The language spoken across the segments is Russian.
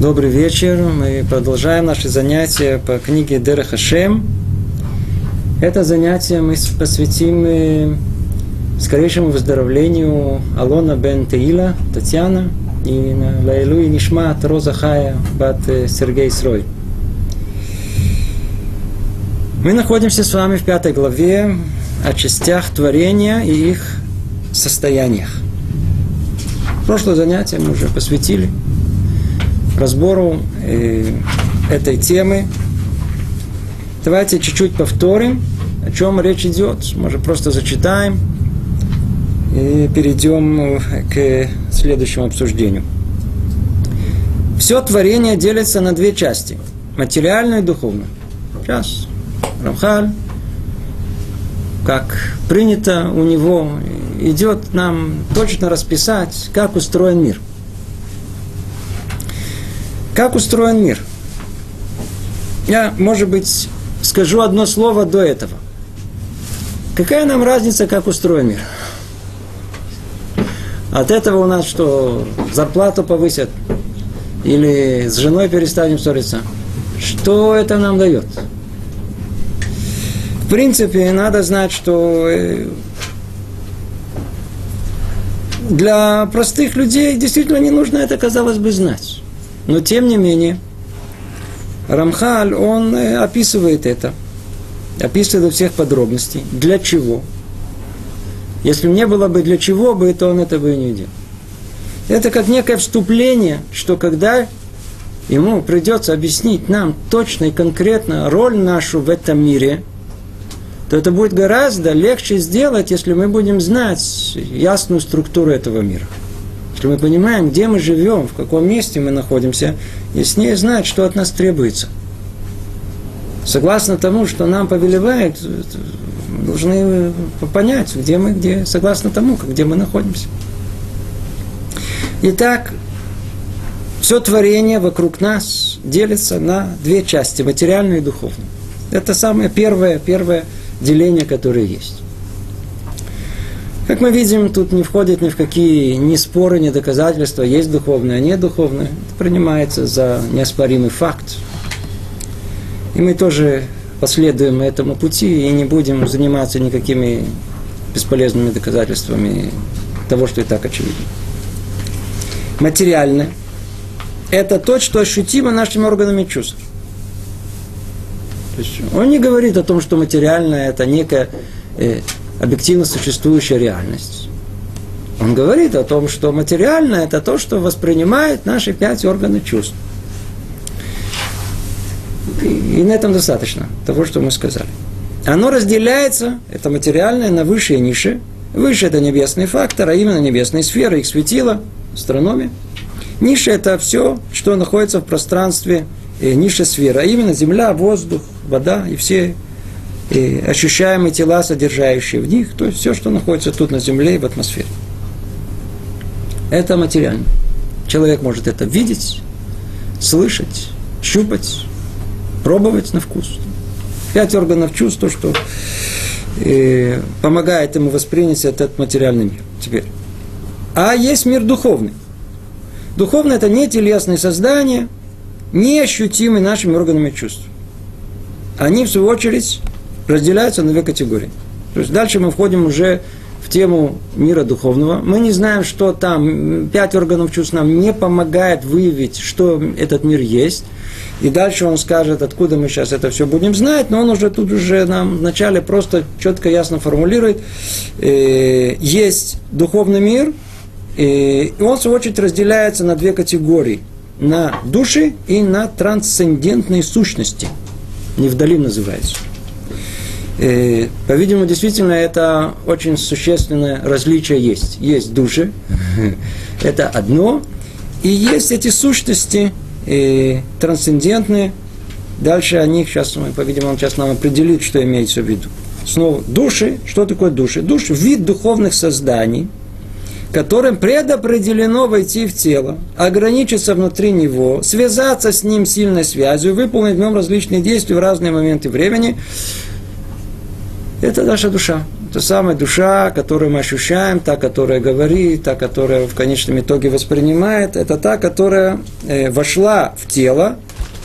Добрый вечер. Мы продолжаем наши занятия по книге Дера Хашем. Это занятие мы посвятим э, скорейшему выздоровлению Алона бен Теила, Татьяна, и Лайлу и Нишмат Роза Хая бат э, Сергей Срой. Мы находимся с вами в пятой главе о частях творения и их состояниях. Прошлое занятие мы уже посвятили разбору э, этой темы. Давайте чуть-чуть повторим, о чем речь идет. Может, просто зачитаем и перейдем к следующему обсуждению. Все творение делится на две части. Материальное и духовное. Сейчас Рамхаль, как принято у него, идет нам точно расписать, как устроен мир – как устроен мир? Я, может быть, скажу одно слово до этого. Какая нам разница, как устроен мир? От этого у нас что, зарплату повысят? Или с женой перестанем ссориться? Что это нам дает? В принципе, надо знать, что э, для простых людей действительно не нужно это, казалось бы, знать. Но тем не менее, Рамхаль, он э, описывает это, описывает до всех подробностей. Для чего? Если не было бы для чего бы, то он это бы и не делал. Это как некое вступление, что когда ему придется объяснить нам точно и конкретно роль нашу в этом мире, то это будет гораздо легче сделать, если мы будем знать ясную структуру этого мира. Если мы понимаем, где мы живем, в каком месте мы находимся, и с ней знать, что от нас требуется. Согласно тому, что нам повелевает, должны понять, где мы, где, согласно тому, где мы находимся. Итак, все творение вокруг нас делится на две части, материальную и духовную. Это самое первое, первое деление, которое есть. Как мы видим, тут не входит ни в какие ни споры, ни доказательства, есть духовное, а нет духовное. Это принимается за неоспоримый факт. И мы тоже последуем этому пути и не будем заниматься никакими бесполезными доказательствами того, что и так очевидно. Материальное – это то, что ощутимо нашими органами чувств. То есть он не говорит о том, что материальное – это некое э, объективно существующая реальность. Он говорит о том, что материальное – это то, что воспринимает наши пять органов чувств. И, на этом достаточно того, что мы сказали. Оно разделяется, это материальное, на высшие и низшие. Выше – это небесный фактор, а именно небесные сферы, их светила, астрономия. Низшее – это все, что находится в пространстве э, низшей сферы, а именно земля, воздух, вода и все и ощущаемые тела, содержащие в них, то есть все, что находится тут на Земле и в атмосфере. Это материально. Человек может это видеть, слышать, щупать, пробовать на вкус. Пять органов чувств, то, что э, помогает ему воспринять этот материальный мир. Теперь. А есть мир духовный. Духовный – это не телесные создания, не ощутимые нашими органами чувств. Они, в свою очередь, разделяются на две категории. То есть дальше мы входим уже в тему мира духовного. Мы не знаем, что там. Пять органов чувств нам не помогает выявить, что этот мир есть. И дальше он скажет, откуда мы сейчас это все будем знать, но он уже тут уже нам вначале просто четко, ясно формулирует. Э, есть духовный мир, и он, в свою очередь, разделяется на две категории. На души и на трансцендентные сущности. Невдалим называется. Э, по-видимому, действительно, это очень существенное различие есть. Есть души, это одно, и есть эти сущности э, трансцендентные. Дальше о них сейчас, по-видимому, он сейчас нам определит, что имеется в виду. Снова, души, что такое души? Души – вид духовных созданий, которым предопределено войти в тело, ограничиться внутри него, связаться с ним сильной связью, выполнить в нем различные действия в разные моменты времени, это наша душа. это самая душа, которую мы ощущаем, та, которая говорит, та, которая в конечном итоге воспринимает, это та, которая э, вошла в тело,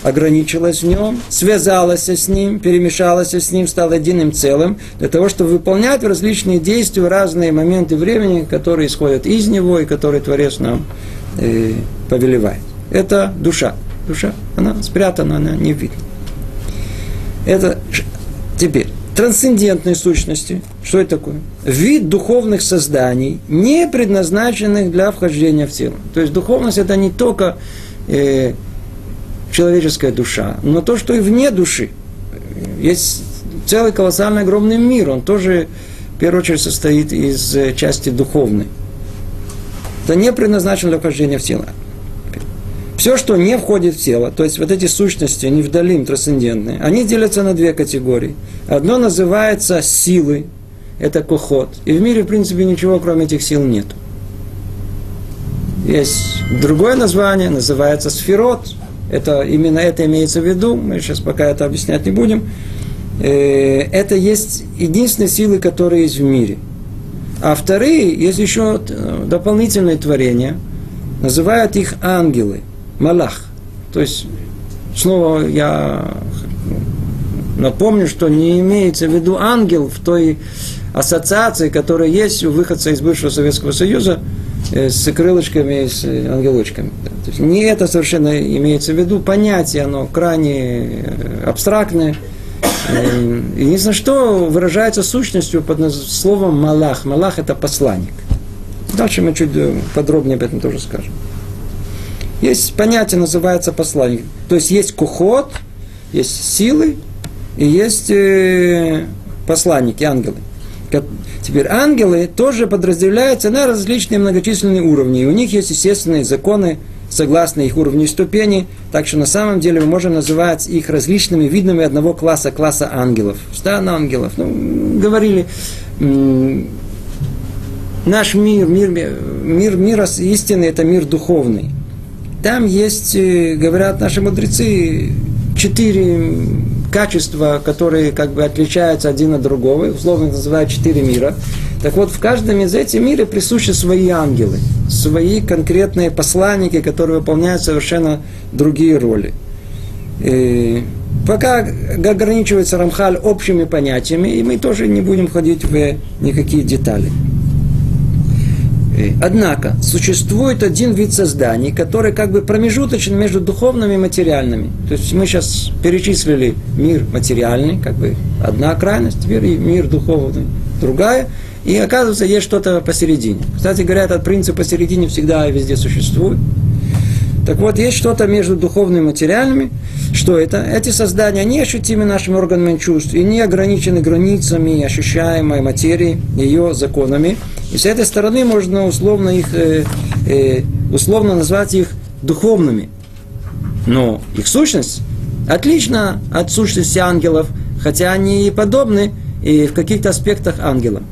ограничилась в нем, связалась с ним, перемешалась с ним, стала единым целым, для того, чтобы выполнять различные действия, разные моменты времени, которые исходят из него и которые Творец нам э, повелевает. Это душа. Душа, она спрятана, она не видна. Это теперь трансцендентные сущности. Что это такое? Вид духовных созданий, не предназначенных для вхождения в тело. То есть духовность это не только э, человеческая душа, но то, что и вне души. Есть целый колоссальный огромный мир, он тоже в первую очередь состоит из э, части духовной. Это не предназначено для вхождения в тело. Все, что не входит в тело, то есть вот эти сущности, они вдали, трансцендентные, они делятся на две категории. Одно называется силы, это кохот. И в мире, в принципе, ничего, кроме этих сил, нет. Есть другое название, называется сферот. Это, именно это имеется в виду, мы сейчас пока это объяснять не будем. Э, это есть единственные силы, которые есть в мире. А вторые, есть еще дополнительные творения, называют их ангелы – Малах. То есть, снова я напомню, что не имеется в виду ангел в той ассоциации, которая есть у выходца из бывшего Советского Союза э, с крылышками, с ангелочками. То есть не это совершенно имеется в виду, понятие, оно крайне э, абстрактное. Э, единственное, что выражается сущностью под словом «малах». «Малах» – это посланник. Дальше мы чуть подробнее об этом тоже скажем. Есть понятие, называется посланник. То есть есть кухот, есть силы, и есть э, посланники, ангелы. Теперь ангелы тоже подразделяются на различные многочисленные уровни. И у них есть естественные законы, согласно их уровню и ступени. Так что на самом деле мы можем называть их различными видами одного класса, класса ангелов. Стан ангелов. Ну, говорили, наш мир, мир, мир, мир истины – это мир духовный. Там есть, э, говорят наши мудрецы, четыре качества, которые как бы отличаются один от другого, условно называют четыре мира. Так вот, в каждом из этих миров присущи свои ангелы, свои конкретные посланники, которые выполняют совершенно другие роли. И пока ограничивается Рамхаль общими понятиями, и мы тоже не будем ходить в никакие детали. Однако существует один вид созданий, который как бы промежуточен между духовными и материальными. То есть мы сейчас перечислили мир материальный, как бы одна крайность, и мир духовный другая. И оказывается, есть что-то посередине. Кстати говоря, этот принцип посередине всегда и везде существует. Так вот, есть что-то между духовными и материальными. Что это? Эти создания не ощутимы нашими органами чувств и не ограничены границами ощущаемой материи, ее законами. И с этой стороны можно условно их, э, э, условно назвать их духовными. Но их сущность отлична от сущности ангелов, хотя они и подобны и в каких-то аспектах ангелам.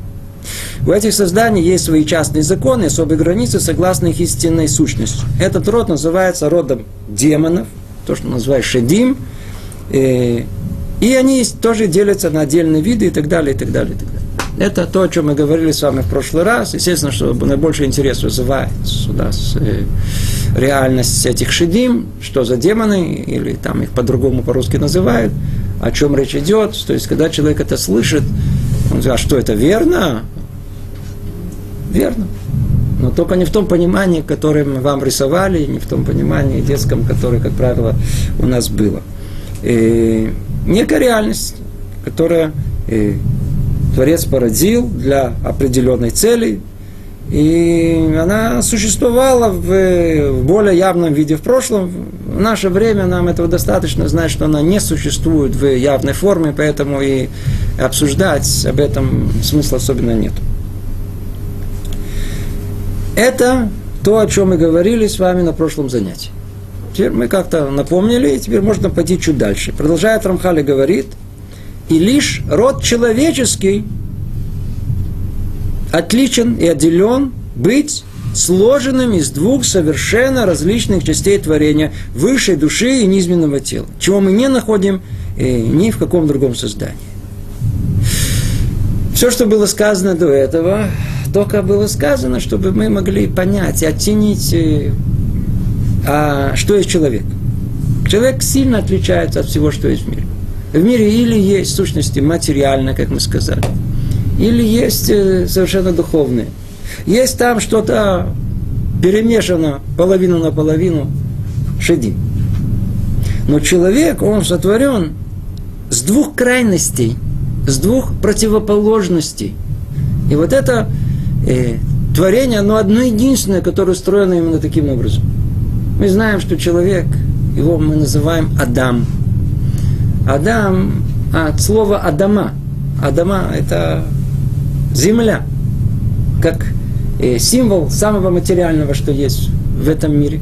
У этих созданий есть свои частные законы, особые границы, согласно их истинной сущности. Этот род называется родом демонов, то, что называют шедим, и, и они тоже делятся на отдельные виды и так далее, и так далее, и так далее. Это то, о чем мы говорили с вами в прошлый раз. Естественно, что наибольший интерес вызывает сюда э, реальность этих шедим, что за демоны, или там их по-другому по-русски называют, о чем речь идет. То есть, когда человек это слышит, он говорит, а что это верно? Верно. Но только не в том понимании, которое мы вам рисовали, не в том понимании детском, которое, как правило, у нас было. И некая реальность, которая и Творец породил для определенной цели, и она существовала в, в более явном виде в прошлом. В наше время нам этого достаточно знать, что она не существует в явной форме, поэтому и обсуждать об этом смысла особенно нет. Это то, о чем мы говорили с вами на прошлом занятии. Теперь мы как-то напомнили, и теперь можно пойти чуть дальше. Продолжает Рамхали говорит, и лишь род человеческий отличен и отделен быть сложенным из двух совершенно различных частей творения, высшей души и низменного тела, чего мы не находим э, ни в каком другом создании. Все, что было сказано до этого, только было сказано, чтобы мы могли понять и оценить, э, а что есть человек. Человек сильно отличается от всего, что есть в мире. В мире или есть сущности материальные, как мы сказали, или есть э, совершенно духовные. Есть там что-то перемешано половину на половину шедим. Но человек, он сотворен с двух крайностей, с двух противоположностей. И вот это э, творение, оно одно единственное, которое устроено именно таким образом. Мы знаем, что человек, его мы называем Адам. Адам от слова Адама. Адама – это земля, как э, символ самого материального, что есть в этом мире.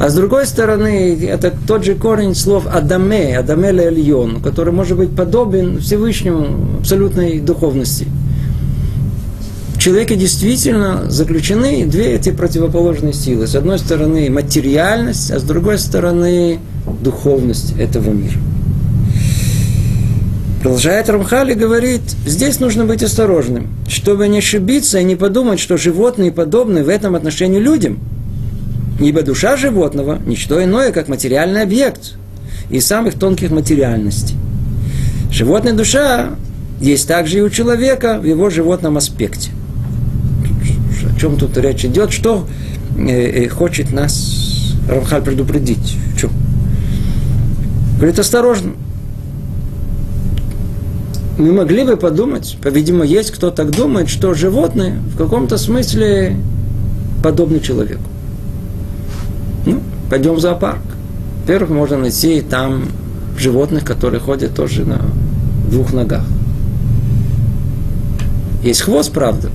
А с другой стороны, это тот же корень слов Адаме, Адаме Эльон, который может быть подобен Всевышнему абсолютной духовности. В человеке действительно заключены две эти противоположные силы. С одной стороны материальность, а с другой стороны духовность этого мира. Продолжает Рамхали говорит, здесь нужно быть осторожным, чтобы не ошибиться и не подумать, что животные подобны в этом отношении людям. Ибо душа животного – ничто иное, как материальный объект из самых тонких материальностей. Животная душа есть также и у человека в его животном аспекте. Чем тут речь идет? Что э, э, хочет нас Рамхаль предупредить? В чем? Говорит, осторожно мы могли бы подумать, по-видимому, есть кто так думает, что животные в каком-то смысле подобны человеку. Ну, пойдем в зоопарк. Во-первых, можно найти там животных, которые ходят тоже на двух ногах. Есть хвост, правда.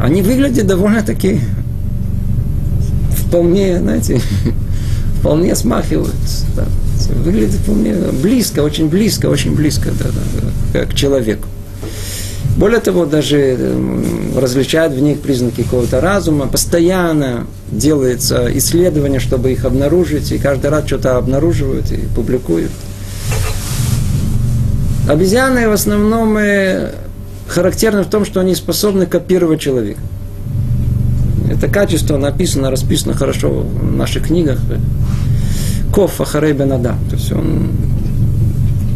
Они выглядят довольно-таки вполне, знаете, вполне смахивают. Да выглядит вполне близко, очень близко, очень близко да, да, к человеку. Более того, даже различают в них признаки какого-то разума, постоянно делается исследование, чтобы их обнаружить, и каждый раз что-то обнаруживают и публикуют. Обезьяны в основном э, характерны в том, что они способны копировать человека. Это качество написано, расписано хорошо в наших книгах. Ков Ахарей Бенада. То есть он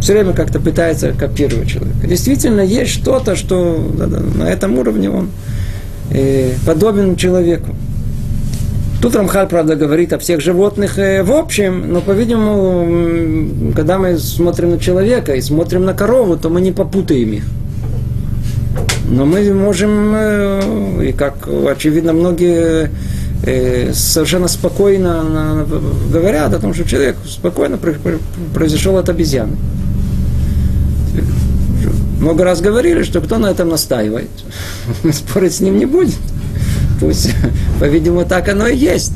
все время как-то пытается копировать человека. Действительно, есть что-то, что на этом уровне он э, подобен человеку. Тут Рамхаль, правда, говорит о всех животных э, в общем, но, по-видимому, когда мы смотрим на человека и смотрим на корову, то мы не попутаем их. Но мы можем, э, и как очевидно многие Э, совершенно спокойно говорят о том, что человек спокойно произошел от обезьяны. Много раз говорили, что кто на этом настаивает, спорить с ним не будет. Пусть, по-видимому, так оно и есть.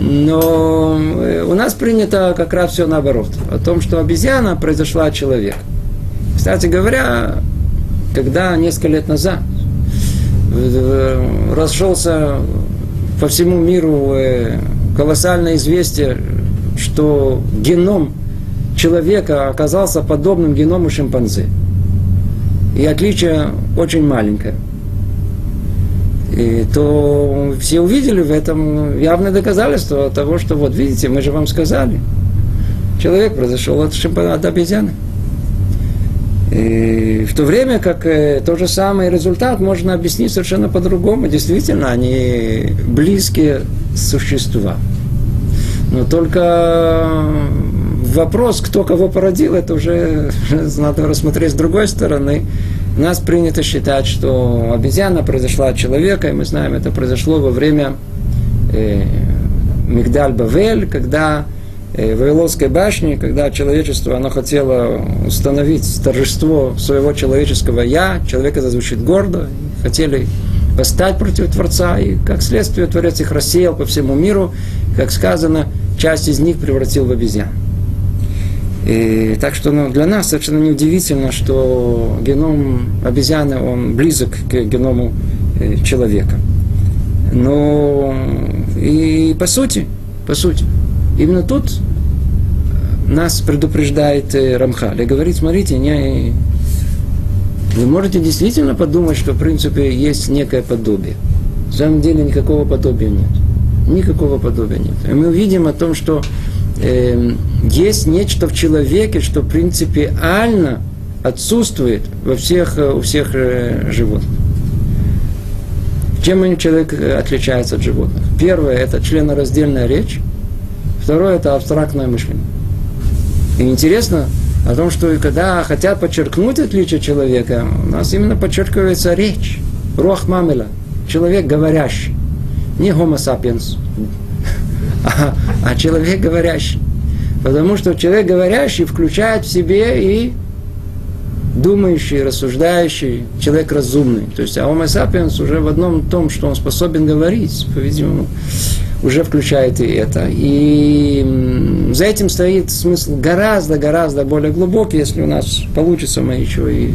Но э, у нас принято как раз все наоборот. О том, что обезьяна произошла от человека. Кстати говоря, когда несколько лет назад э, расшелся по всему миру э, колоссальное известие, что геном человека оказался подобным геному шимпанзе. И отличие очень маленькое. И то все увидели в этом явное доказательство того, что вот видите, мы же вам сказали. Человек произошел от, шимпан... от обезьяны. И в то время как э, тот же самый результат можно объяснить совершенно по-другому. Действительно, они близкие существа. Но только вопрос, кто кого породил, это уже надо рассмотреть с другой стороны. Нас принято считать, что обезьяна произошла от человека, и мы знаем, это произошло во время э, Мигдаль-Бавель, когда Э, Вавилонской башне, когда человечество, оно хотело установить торжество своего человеческого «я», человека зазвучит гордо, хотели восстать против Творца, и как следствие Творец их рассеял по всему миру, как сказано, часть из них превратил в обезьян. И, так что ну, для нас совершенно неудивительно, что геном обезьяны, он близок к геному э, человека. Но и по сути, по сути, Именно тут нас предупреждает э, Рамхаль и говорит, смотрите, не, вы можете действительно подумать, что в принципе есть некое подобие. На самом деле никакого подобия нет. Никакого подобия нет. И мы увидим о том, что э, есть нечто в человеке, что принципиально отсутствует во всех, у всех э, животных. Чем человек э, отличается от животных? Первое – это членораздельная речь. Второе – это абстрактное мышление. И интересно о том, что когда хотят подчеркнуть отличие человека, у нас именно подчеркивается речь. Руах мамела. Человек говорящий. Не homo sapiens, а, а человек говорящий. Потому что человек говорящий включает в себе и думающий, рассуждающий, человек разумный. То есть Homo sapiens уже в одном том, что он способен говорить, по-видимому, уже включает и это. И за этим стоит смысл гораздо-гораздо более глубокий, если у нас получится, мы еще и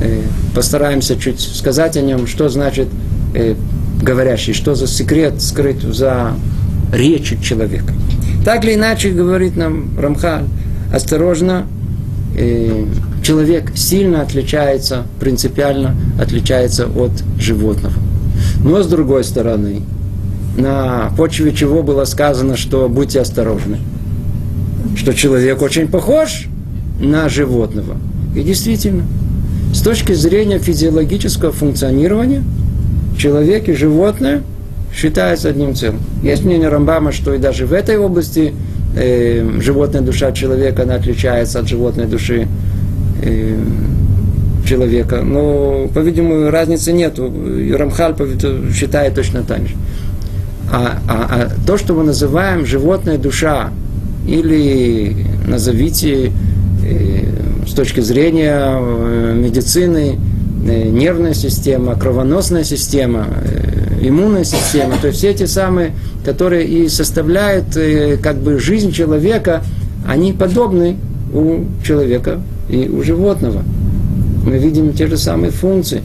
э, постараемся чуть сказать о нем, что значит э, говорящий, что за секрет скрыт за речью человека. Так или иначе, говорит нам Рамхаль, осторожно, э, человек сильно отличается, принципиально отличается от животного. Но с другой стороны, на почве чего было сказано, что будьте осторожны, что человек очень похож на животного. И действительно, с точки зрения физиологического функционирования, человек и животное считаются одним целым. Есть мнение Рамбама, что и даже в этой области э, животная душа человека она отличается от животной души человека. Но, по-видимому, разницы нет. И Рамхаль считает точно так же. А, а, а то, что мы называем животная душа, или назовите э, с точки зрения э, медицины, э, нервная система, кровоносная система, иммунная система, то есть все эти самые, которые и составляют как бы жизнь человека, они подобны у человека и у животного. Мы видим те же самые функции,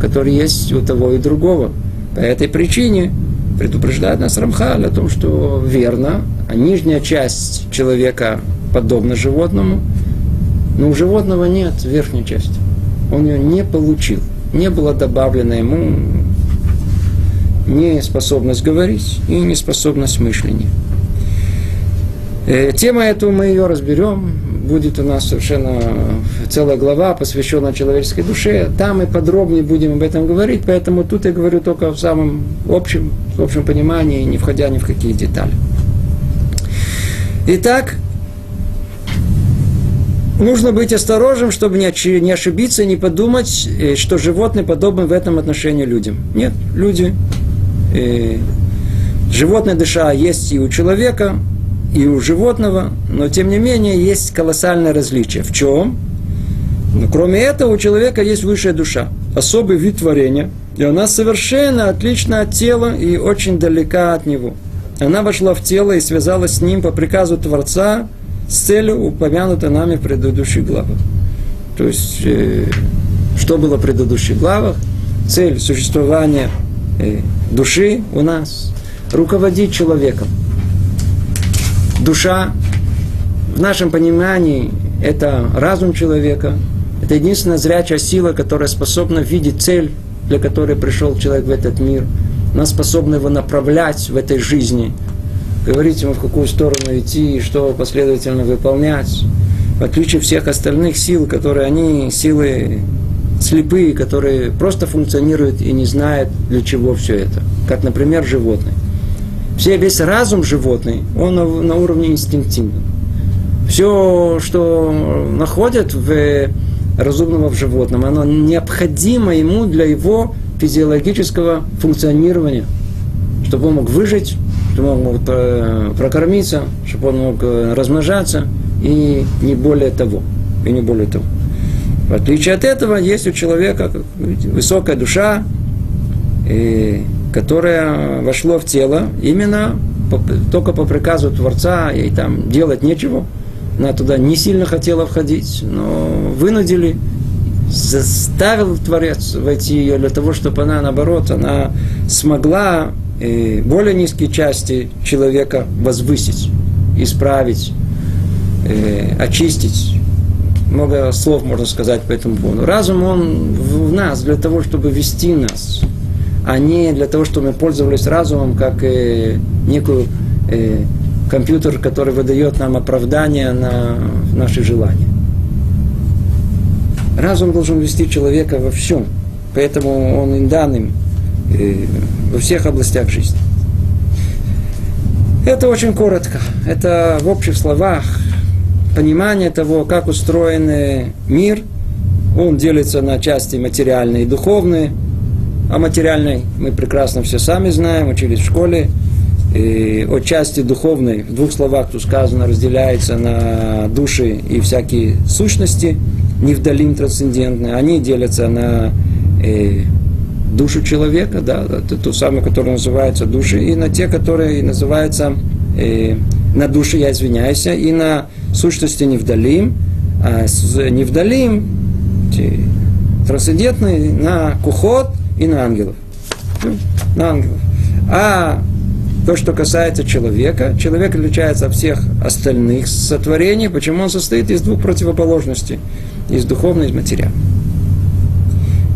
которые есть у того и другого. По этой причине предупреждает нас Рамхаль о том, что верно, а нижняя часть человека подобна животному, но у животного нет верхней части. Он ее не получил. Не было добавлено ему не способность говорить и не способность мышления. Э, тема эту мы ее разберем. Будет у нас совершенно целая глава, посвященная человеческой душе. Там мы подробнее будем об этом говорить, поэтому тут я говорю только в самом общем, в общем понимании, не входя ни в какие детали. Итак, нужно быть осторожным, чтобы не ошибиться, не подумать, э, что животные подобны в этом отношении людям. Нет, люди, э, животная душа есть и у человека, и у животного, но тем не менее есть колоссальное различие. В чем? Но кроме этого у человека есть высшая душа, особый вид творения, и она совершенно отлична от тела и очень далека от него. Она вошла в тело и связалась с ним по приказу Творца с целью, упомянутой нами в предыдущих главах. То есть, э, что было в предыдущих главах? Цель существования э, души у нас – руководить человеком – душа, в нашем понимании, это разум человека, это единственная зрячая сила, которая способна видеть цель, для которой пришел человек в этот мир. Она способна его направлять в этой жизни, говорить ему, в какую сторону идти и что последовательно выполнять. В отличие всех остальных сил, которые они силы слепые, которые просто функционируют и не знают, для чего все это. Как, например, животные все, весь разум животный, он на, на уровне инстинктивном. Все, что находят в разумного в животном, оно необходимо ему для его физиологического функционирования, чтобы он мог выжить, чтобы он мог прокормиться, чтобы он мог э, размножаться, и не более того. И не более того. В отличие от этого, есть у человека высокая душа, и которое вошло в тело именно по, только по приказу Творца, и там делать нечего. Она туда не сильно хотела входить, но вынудили, заставил Творец войти ее для того, чтобы она, наоборот, она смогла э, более низкие части человека возвысить, исправить, э, очистить, много слов можно сказать по этому поводу. Разум, он в нас для того, чтобы вести нас, а не для того, чтобы мы пользовались разумом как э, некую э, компьютер, который выдает нам оправдание на наши желания. Разум должен вести человека во всем, поэтому он и данным э, во всех областях жизни. Это очень коротко. Это в общих словах понимание того, как устроен мир. Он делится на части материальные и духовные. А материальной мы прекрасно все сами знаем, учились в школе. И от части духовной, в двух словах тут сказано, разделяется на души и всякие сущности, не вдалим трансцендентные. Они делятся на э, душу человека, да, ту самую, которая называется души, и на те, которые называются э, на душе, я извиняюсь, и на сущности невдалим, а невдалим, трансцендентный, на кухот и на ангелов. Ну, на ангелов. А то, что касается человека, человек отличается от всех остальных сотворений. Почему он состоит из двух противоположностей? Из духовной и из материальной.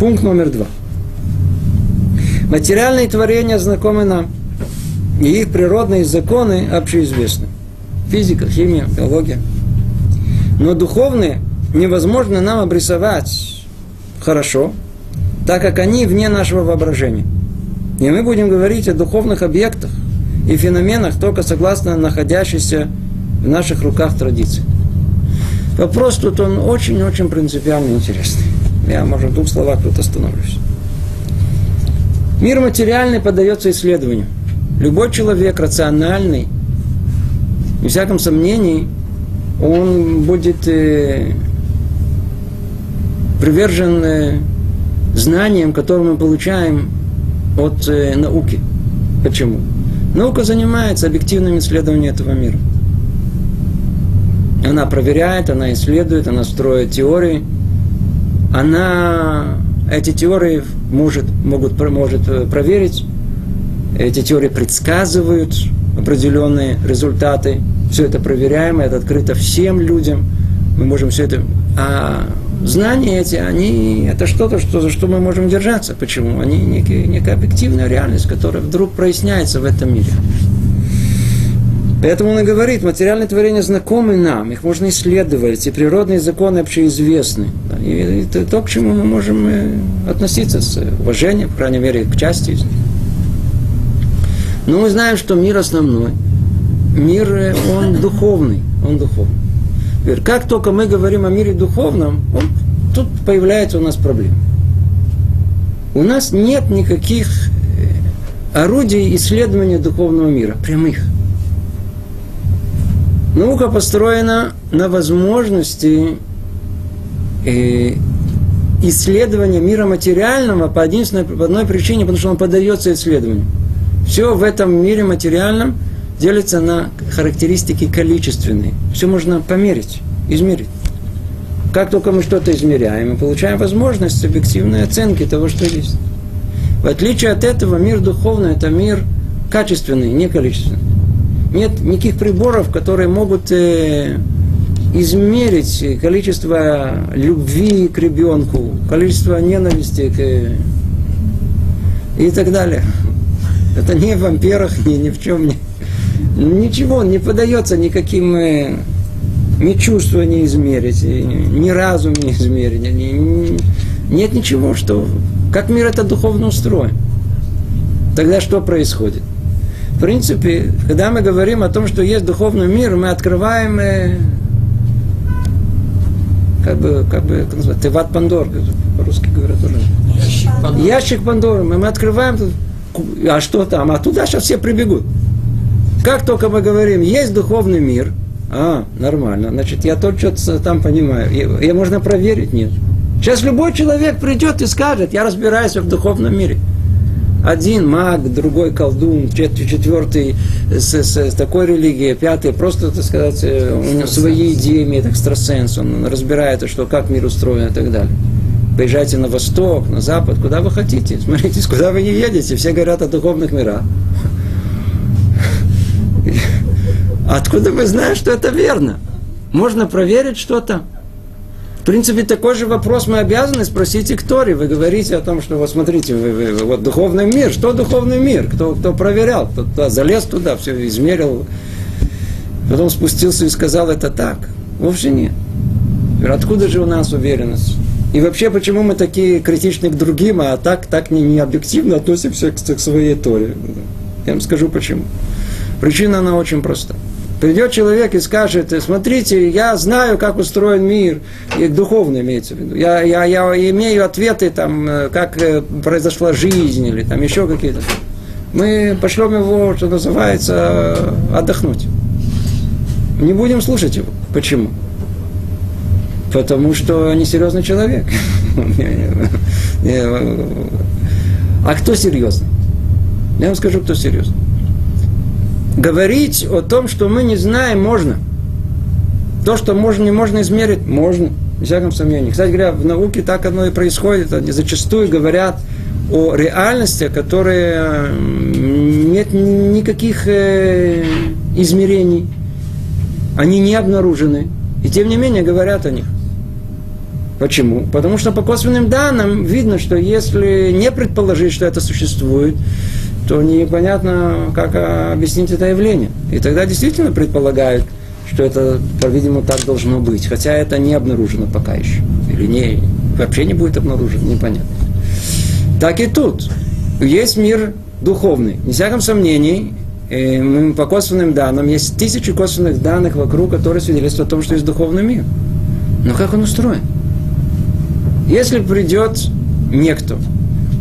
Пункт номер два. Материальные творения знакомы нам. И их природные законы общеизвестны. Физика, химия, биология. Но духовные невозможно нам обрисовать хорошо, так как они вне нашего воображения. И мы будем говорить о духовных объектах и феноменах только согласно находящейся в наших руках традиции. Вопрос тут он очень-очень принципиально интересный. Я, может, в двух словах тут остановлюсь. Мир материальный поддается исследованию. Любой человек рациональный, без всяком сомнении, он будет э, привержен э, знаниям, которые мы получаем от э, науки. Почему? Наука занимается объективным исследованием этого мира. Она проверяет, она исследует, она строит теории. Она эти теории может, могут, может э, проверить. Эти теории предсказывают определенные результаты. Все это проверяемо, это открыто всем людям. Мы можем все это... А знания эти, они, это что-то, что, за что мы можем держаться. Почему? Они некие, некая объективная реальность, которая вдруг проясняется в этом мире. Поэтому он и говорит, материальные творения знакомы нам, их можно исследовать, и природные законы общеизвестны. И это то, к чему мы можем э, относиться с уважением, по крайней мере, к части из них. Но мы знаем, что мир основной, мир, э, он духовный, он духовный. Как только мы говорим о мире духовном, он, тут появляется у нас проблема. У нас нет никаких э, орудий исследования духовного мира, прямых. Наука построена на возможности э, исследования мира материального по по одной причине, потому что он поддается исследованию. Все в этом мире материальном делится на характеристики количественные. Все можно померить, измерить. Как только мы что-то измеряем, мы получаем возможность объективной оценки того, что есть. В отличие от этого, мир духовный – это мир качественный, не количественный нет никаких приборов, которые могут э, измерить количество любви к ребенку, количество ненависти к, э, и так далее. Это не в амперах, ни, ни в чем не. Ничего, не подается никаким э, ни чувства не измерить, ни разум не измерить. Ни, нет ничего, что... Как мир это духовно устроен. Тогда что происходит? В принципе, когда мы говорим о том, что есть духовный мир, мы открываем э, как бы, как бы, как называется, Теват Пандор, по-русски говорят тоже. Ящик Пандоры. Ящик Пандоры. Мы, мы открываем, а что там? А туда сейчас все прибегут. Как только мы говорим, есть духовный мир, а, нормально, значит, я только что там понимаю. И, и можно проверить, нет. Сейчас любой человек придет и скажет, я разбираюсь в духовном мире. Один маг, другой колдун, четвертый с, с, с такой религией, пятый просто, так сказать, э, у него свои идеи имеет экстрасенс, он разбирает, что как мир устроен и так далее. Поезжайте на восток, на запад, куда вы хотите. Смотрите, куда вы не едете. Все говорят о духовных мирах. Откуда вы знаете, что это верно? Можно проверить что-то? В принципе, такой же вопрос мы обязаны спросить и Ктори. Вы говорите о том, что вот смотрите, вы, вы, вот духовный мир, что духовный мир? Кто, кто проверял, кто, кто залез туда, все измерил, потом спустился и сказал это так. Вовсе нет. Откуда же у нас уверенность? И вообще, почему мы такие критичны к другим, а так, так не, не объективно относимся к, к своей Торе? Я вам скажу почему. Причина, она очень проста. Придет человек и скажет, смотрите, я знаю, как устроен мир, и духовно имеется в виду. Я, я, я имею ответы, там, э, как э, произошла жизнь, или там еще какие-то. Мы пошлем его, что называется, отдохнуть. Не будем слушать его. Почему? Потому что несерьезный человек. А кто серьезный? Я вам скажу, кто серьезный говорить о том, что мы не знаем, можно. То, что можно, не можно измерить, можно. Без всяком сомнении. Кстати говоря, в науке так оно и происходит. Они зачастую говорят о реальности, которые нет никаких э, измерений. Они не обнаружены. И тем не менее говорят о них. Почему? Потому что по косвенным данным видно, что если не предположить, что это существует, то непонятно, как объяснить это явление. И тогда действительно предполагают, что это, по-видимому, так должно быть. Хотя это не обнаружено пока еще. Или не, вообще не будет обнаружено, непонятно. Так и тут. Есть мир духовный. Не всяком сомнении, э, по косвенным данным, есть тысячи косвенных данных вокруг, которые свидетельствуют о том, что есть духовный мир. Но как он устроен? Если придет некто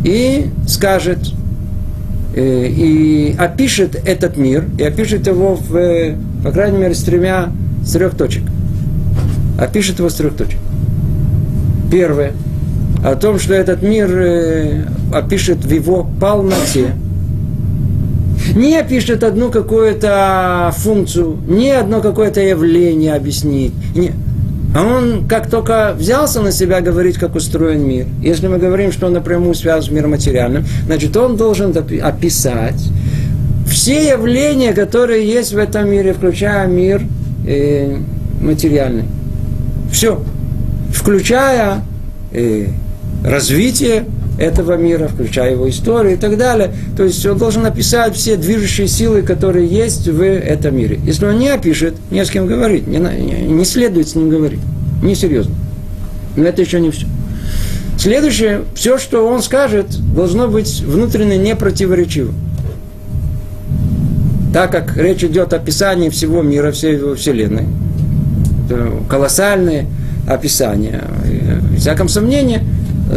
и скажет, и опишет этот мир, и опишет его, в, э, по крайней мере, с тремя, с трех точек. Опишет его с трех точек. Первое. О том, что этот мир э, опишет в его полноте. Не опишет одну какую-то функцию, не одно какое-то явление объяснить. Не, а он как только взялся на себя говорить, как устроен мир, если мы говорим, что он напрямую связан с миром материальным, значит, он должен описать все явления, которые есть в этом мире, включая мир э, материальный. Все. Включая э, развитие этого мира, включая его историю и так далее. То есть он должен описать все движущие силы, которые есть в этом мире. Если он не опишет, не с кем говорить, не, не следует с ним говорить. Несерьезно. Но это еще не все. Следующее, все, что он скажет, должно быть внутренне непротиворечиво. Так как речь идет о описании всего мира, всей его вселенной. Колоссальные описания. В всяком сомнении,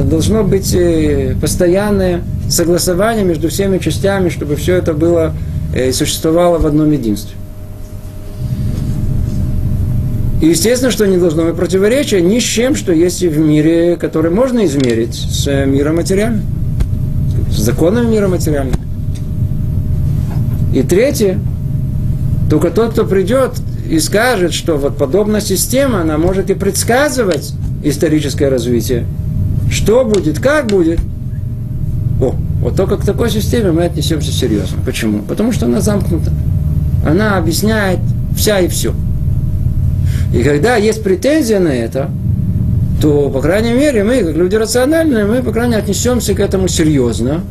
должно быть э, постоянное согласование между всеми частями, чтобы все это было и э, существовало в одном единстве. И естественно, что не должно быть противоречия ни с чем, что есть в мире, который можно измерить с миром материальным, с законом мира материального. И третье, только тот, кто придет и скажет, что вот подобная система, она может и предсказывать историческое развитие, что будет, как будет. О, вот только к такой системе мы отнесемся серьезно. Почему? Потому что она замкнута. Она объясняет вся и все. И когда есть претензия на это, то, по крайней мере, мы, как люди рациональные, мы, по крайней мере, отнесемся к этому серьезно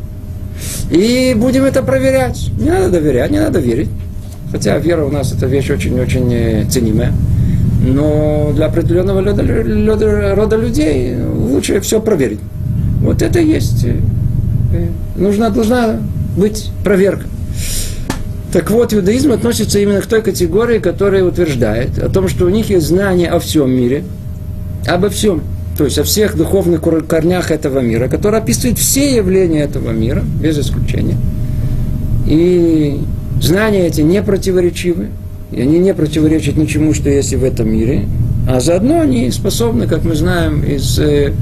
и будем это проверять. Не надо доверять, не надо верить. Хотя вера у нас это вещь очень-очень э, ценимая. Но для определенного рода, рода людей лучше все проверить. Вот это есть. Э, э, нужна, должна быть проверка. Так вот, иудаизм относится именно к той категории, которая утверждает о том, что у них есть знание о всем мире, обо всем, то есть о всех духовных корнях этого мира, который описывает все явления этого мира, без исключения. И знания эти не противоречивы, и они не противоречат ничему, что есть и в этом мире, а заодно они способны, как мы знаем из э,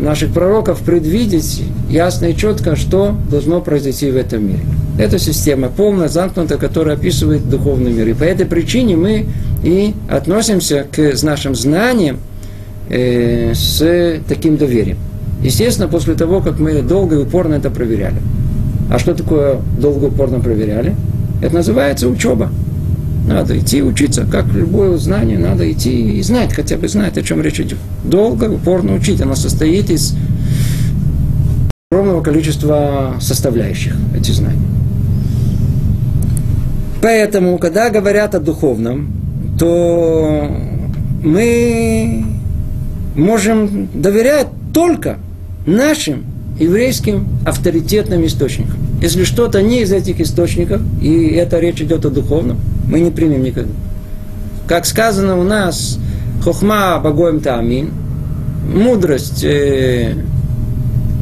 наших пророков, предвидеть ясно и четко, что должно произойти в этом мире. Это система полная, замкнутая, которая описывает духовный мир. И по этой причине мы и относимся к нашим знаниям э, с таким доверием. Естественно, после того, как мы долго и упорно это проверяли. А что такое долго и упорно проверяли? Это называется учеба. Надо идти учиться, как любое знание, надо идти и знать, хотя бы знать, о чем речь идет. Долго, упорно учить. Оно состоит из огромного количества составляющих, эти знания. Поэтому, когда говорят о духовном, то мы можем доверять только нашим еврейским авторитетным источникам. Если что-то не из этих источников, и это речь идет о духовном, мы не примем никогда. Как сказано у нас, хохма богоем таамин, мудрость э,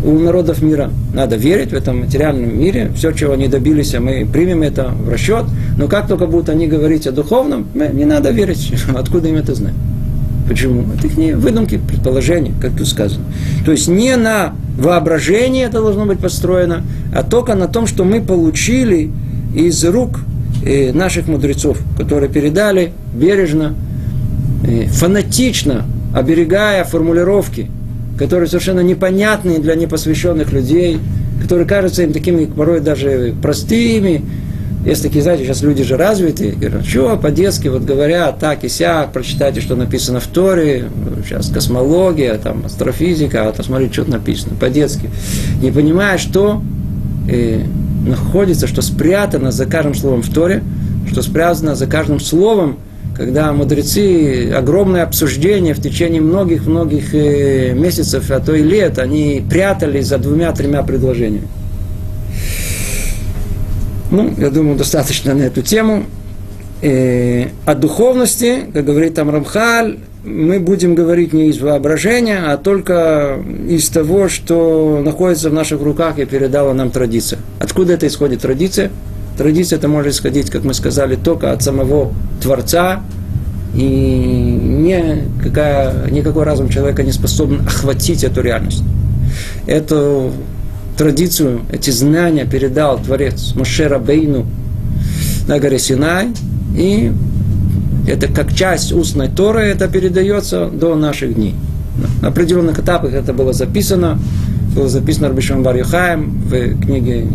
у народов мира. Надо верить в этом материальном мире, все, чего они добились, а мы примем это в расчет. Но как только будут они говорить о духовном, не надо верить, откуда им это знать. Почему? Это их не выдумки, предположения, как тут сказано. То есть не на воображении это должно быть построено, а только на том, что мы получили из рук наших мудрецов, которые передали бережно, э, фанатично, оберегая формулировки, которые совершенно непонятные для непосвященных людей, которые кажутся им такими порой даже простыми, есть такие, знаете, сейчас люди же развитые, говорят, что по-детски вот говорят так и сяк, прочитайте, что написано в Торе, сейчас космология, там, астрофизика, а то смотрите, что написано, по-детски. Не понимая, что э, находится, что спрятано за каждым словом в Торе, что спрятано за каждым словом, когда мудрецы, огромное обсуждение в течение многих-многих э, месяцев, а то и лет, они прятали за двумя-тремя предложениями. Ну, я думаю, достаточно на эту тему. Э, о духовности, как говорит там Рамхаль, мы будем говорить не из воображения, а только из того, что находится в наших руках и передала нам традиция. Откуда это исходит традиция? Традиция это может исходить, как мы сказали, только от самого Творца, и не какая, никакой разум человека не способен охватить эту реальность. Эту традицию, эти знания передал Творец Мошера Бейну на горе Синай, и это как часть устной Торы, это передается до наших дней. На определенных этапах это было записано, было записано Рабишем Бар в книге,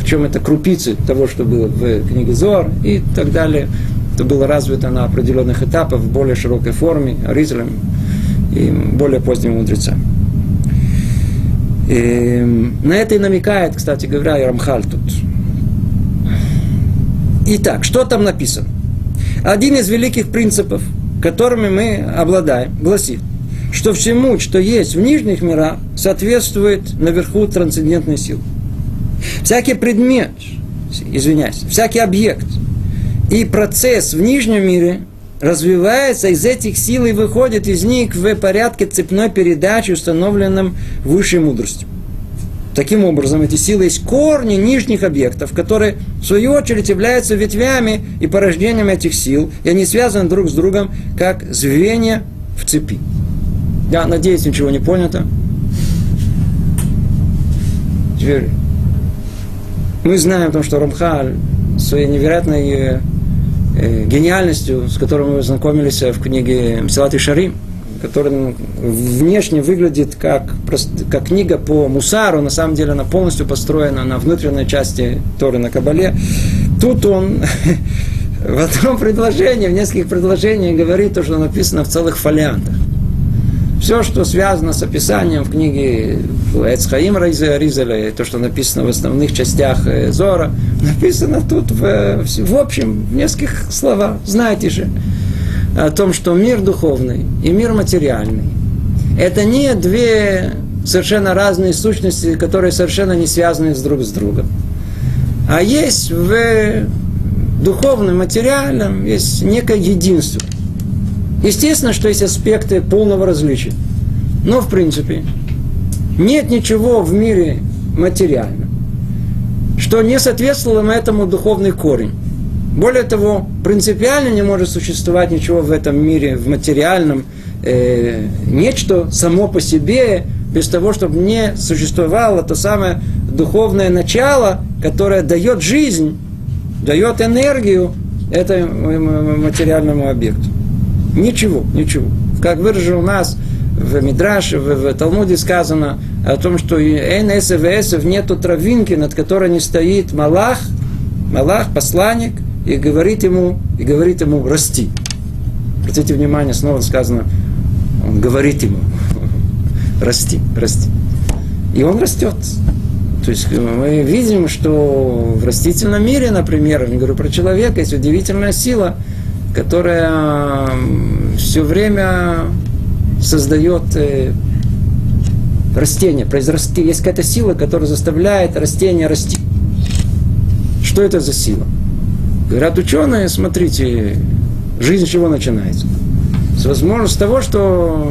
причем это крупицы того, что было в книге Зор и так далее. Это было развито на определенных этапах в более широкой форме, Аризелем и более поздними мудрецами. И эм, на это и намекает, кстати говоря, и Рамхаль тут. Итак, что там написано? Один из великих принципов, которыми мы обладаем, гласит, что всему, что есть в нижних мирах, соответствует наверху трансцендентной силы. Всякий предмет, извиняюсь, всякий объект и процесс в нижнем мире развивается, из этих сил и выходит из них в порядке цепной передачи, установленном высшей мудростью. Таким образом, эти силы есть корни нижних объектов, которые, в свою очередь, являются ветвями и порождением этих сил, и они связаны друг с другом, как звенья в цепи. Я надеюсь, ничего не понято. Теперь мы знаем о том, что Рамхаль своей невероятной Э, гениальностью, с которой мы знакомились в книге Мсилат и Шарим, которая внешне выглядит как, как книга по Мусару, на самом деле она полностью построена на внутренней части Торы на Кабале. Тут он в одном предложении, в нескольких предложениях говорит то, что написано в целых фолиантах. Все, что связано с описанием в книге Эцхаим Ризеля, то, что написано в основных частях э, Зора, написано тут в, в общем, в нескольких словах. Знаете же о том, что мир духовный и мир материальный – это не две совершенно разные сущности, которые совершенно не связаны с друг с другом. А есть в духовном, материальном, есть некое единство. Естественно, что есть аспекты полного различия. Но, в принципе, нет ничего в мире материальном, что не соответствовало этому духовный корень. Более того, принципиально не может существовать ничего в этом мире, в материальном, э, нечто само по себе, без того, чтобы не существовало то самое духовное начало, которое дает жизнь, дает энергию этому материальному объекту. Ничего, ничего. Как выражено у нас в Мидраше, в, в Талмуде сказано о том, что Эсев нету травинки, над которой не стоит Малах, Малах, посланник, и говорит ему, и говорит ему расти. Обратите внимание, снова сказано, он говорит ему, расти, расти. И он растет. То есть мы видим, что в растительном мире, например, я говорю про человека, есть удивительная сила, которая все время создает э, растение, произрасти. Есть какая-то сила, которая заставляет растение расти. Что это за сила? Говорят ученые, смотрите, жизнь с чего начинается? С возможности того, что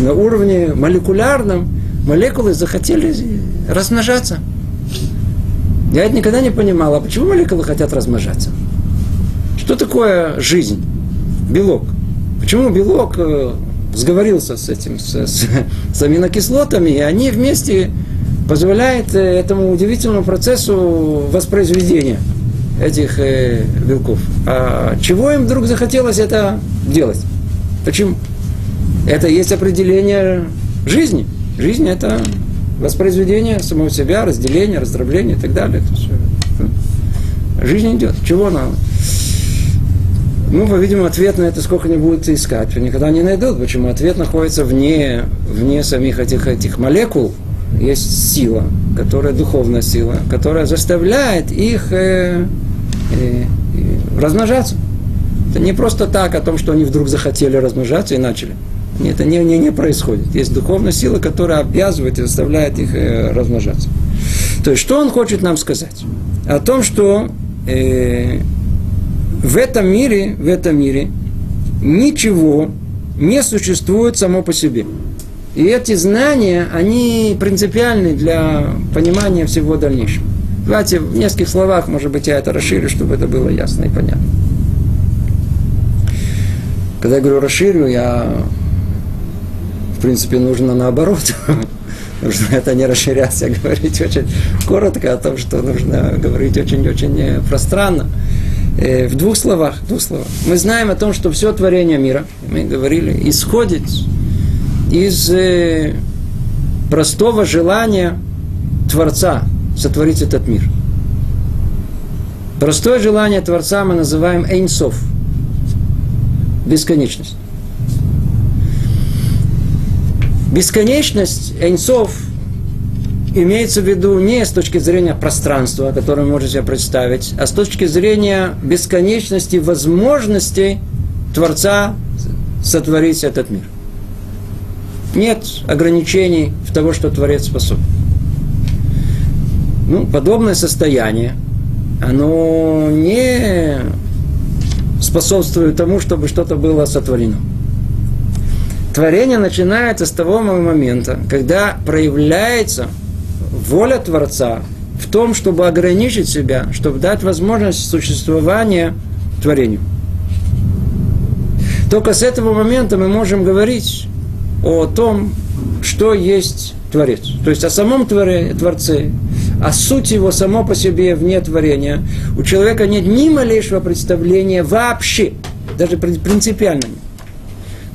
на уровне молекулярном молекулы захотели размножаться. Я это никогда не понимал, а почему молекулы хотят размножаться? Что такое жизнь? Белок. Почему белок э, сговорился с этим, с, с, с аминокислотами, и они вместе позволяют э, этому удивительному процессу воспроизведения этих э, белков. А чего им вдруг захотелось это делать? Почему? Это есть определение жизни. Жизнь – это воспроизведение самого себя, разделение, раздробление и так далее. Это все. Жизнь идет. Чего надо? Ну, по-видимому, ответ на это сколько не будут искать, никогда не найдут. Почему? Ответ находится вне, вне самих этих, этих молекул. Есть сила, которая духовная сила, которая заставляет их э, э, э, размножаться. Это не просто так о том, что они вдруг захотели размножаться и начали. Это не, не, не происходит. Есть духовная сила, которая обязывает и заставляет их э, размножаться. То есть, что он хочет нам сказать? О том, что э, в этом мире, в этом мире ничего не существует само по себе. И эти знания, они принципиальны для понимания всего дальнейшего. Давайте в нескольких словах, может быть, я это расширю, чтобы это было ясно и понятно. Когда я говорю расширю, я, в принципе, нужно наоборот. Нужно это не расширять, а говорить очень коротко о том, что нужно говорить очень-очень пространно. Э, в двух словах, в двух словах. Мы знаем о том, что все творение мира, мы говорили, исходит из э, простого желания Творца сотворить этот мир. Простое желание Творца мы называем Эйнсов. Бесконечность. Бесконечность Эйнсов имеется в виду не с точки зрения пространства, которое вы можете себе представить, а с точки зрения бесконечности возможностей Творца сотворить этот мир. Нет ограничений в того, что Творец способен. Ну, подобное состояние, оно не способствует тому, чтобы что-то было сотворено. Творение начинается с того момента, когда проявляется воля Творца в том, чтобы ограничить себя, чтобы дать возможность существования творению. Только с этого момента мы можем говорить о том, что есть Творец. То есть о самом творе, Творце, о сути его само по себе вне творения. У человека нет ни малейшего представления вообще, даже принципиально.